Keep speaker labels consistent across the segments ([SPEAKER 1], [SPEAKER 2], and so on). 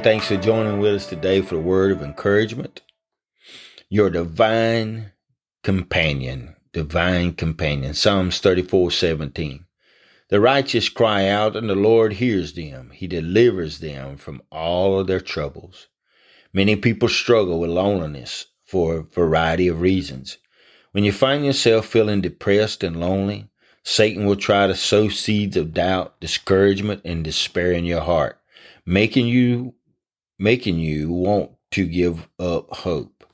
[SPEAKER 1] And thanks for joining with us today for the word of encouragement. Your divine companion, divine companion. Psalms 34 17. The righteous cry out, and the Lord hears them. He delivers them from all of their troubles. Many people struggle with loneliness for a variety of reasons. When you find yourself feeling depressed and lonely, Satan will try to sow seeds of doubt, discouragement, and despair in your heart, making you making you want to give up hope.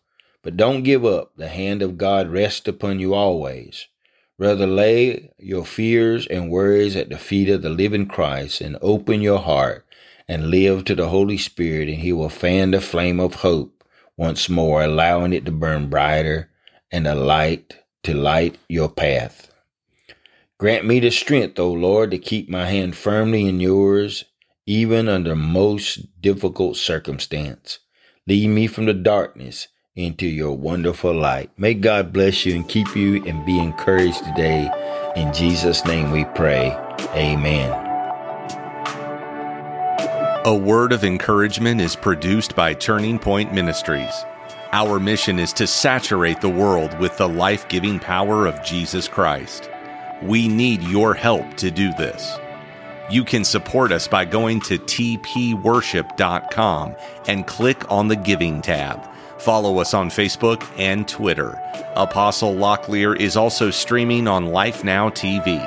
[SPEAKER 1] But don't give up. The hand of God rests upon you always. Rather lay your fears and worries at the feet of the living Christ and open your heart and live to the Holy Spirit and he will fan the flame of hope once more, allowing it to burn brighter and a light to light your path. Grant me the strength, O Lord, to keep my hand firmly in yours, even under most difficult circumstance. Lead me from the darkness into your wonderful light. May God bless you and keep you and be encouraged today. In Jesus' name we pray. Amen.
[SPEAKER 2] A word of encouragement is produced by Turning Point Ministries. Our mission is to saturate the world with the life giving power of Jesus Christ. We need your help to do this. You can support us by going to tpworship.com and click on the Giving tab. Follow us on Facebook and Twitter. Apostle Locklear is also streaming on Life Now TV,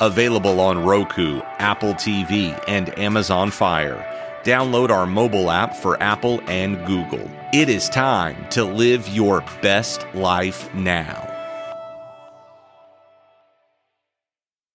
[SPEAKER 2] available on Roku, Apple TV, and Amazon Fire. Download our mobile app for Apple and Google. It is time to live your best life now.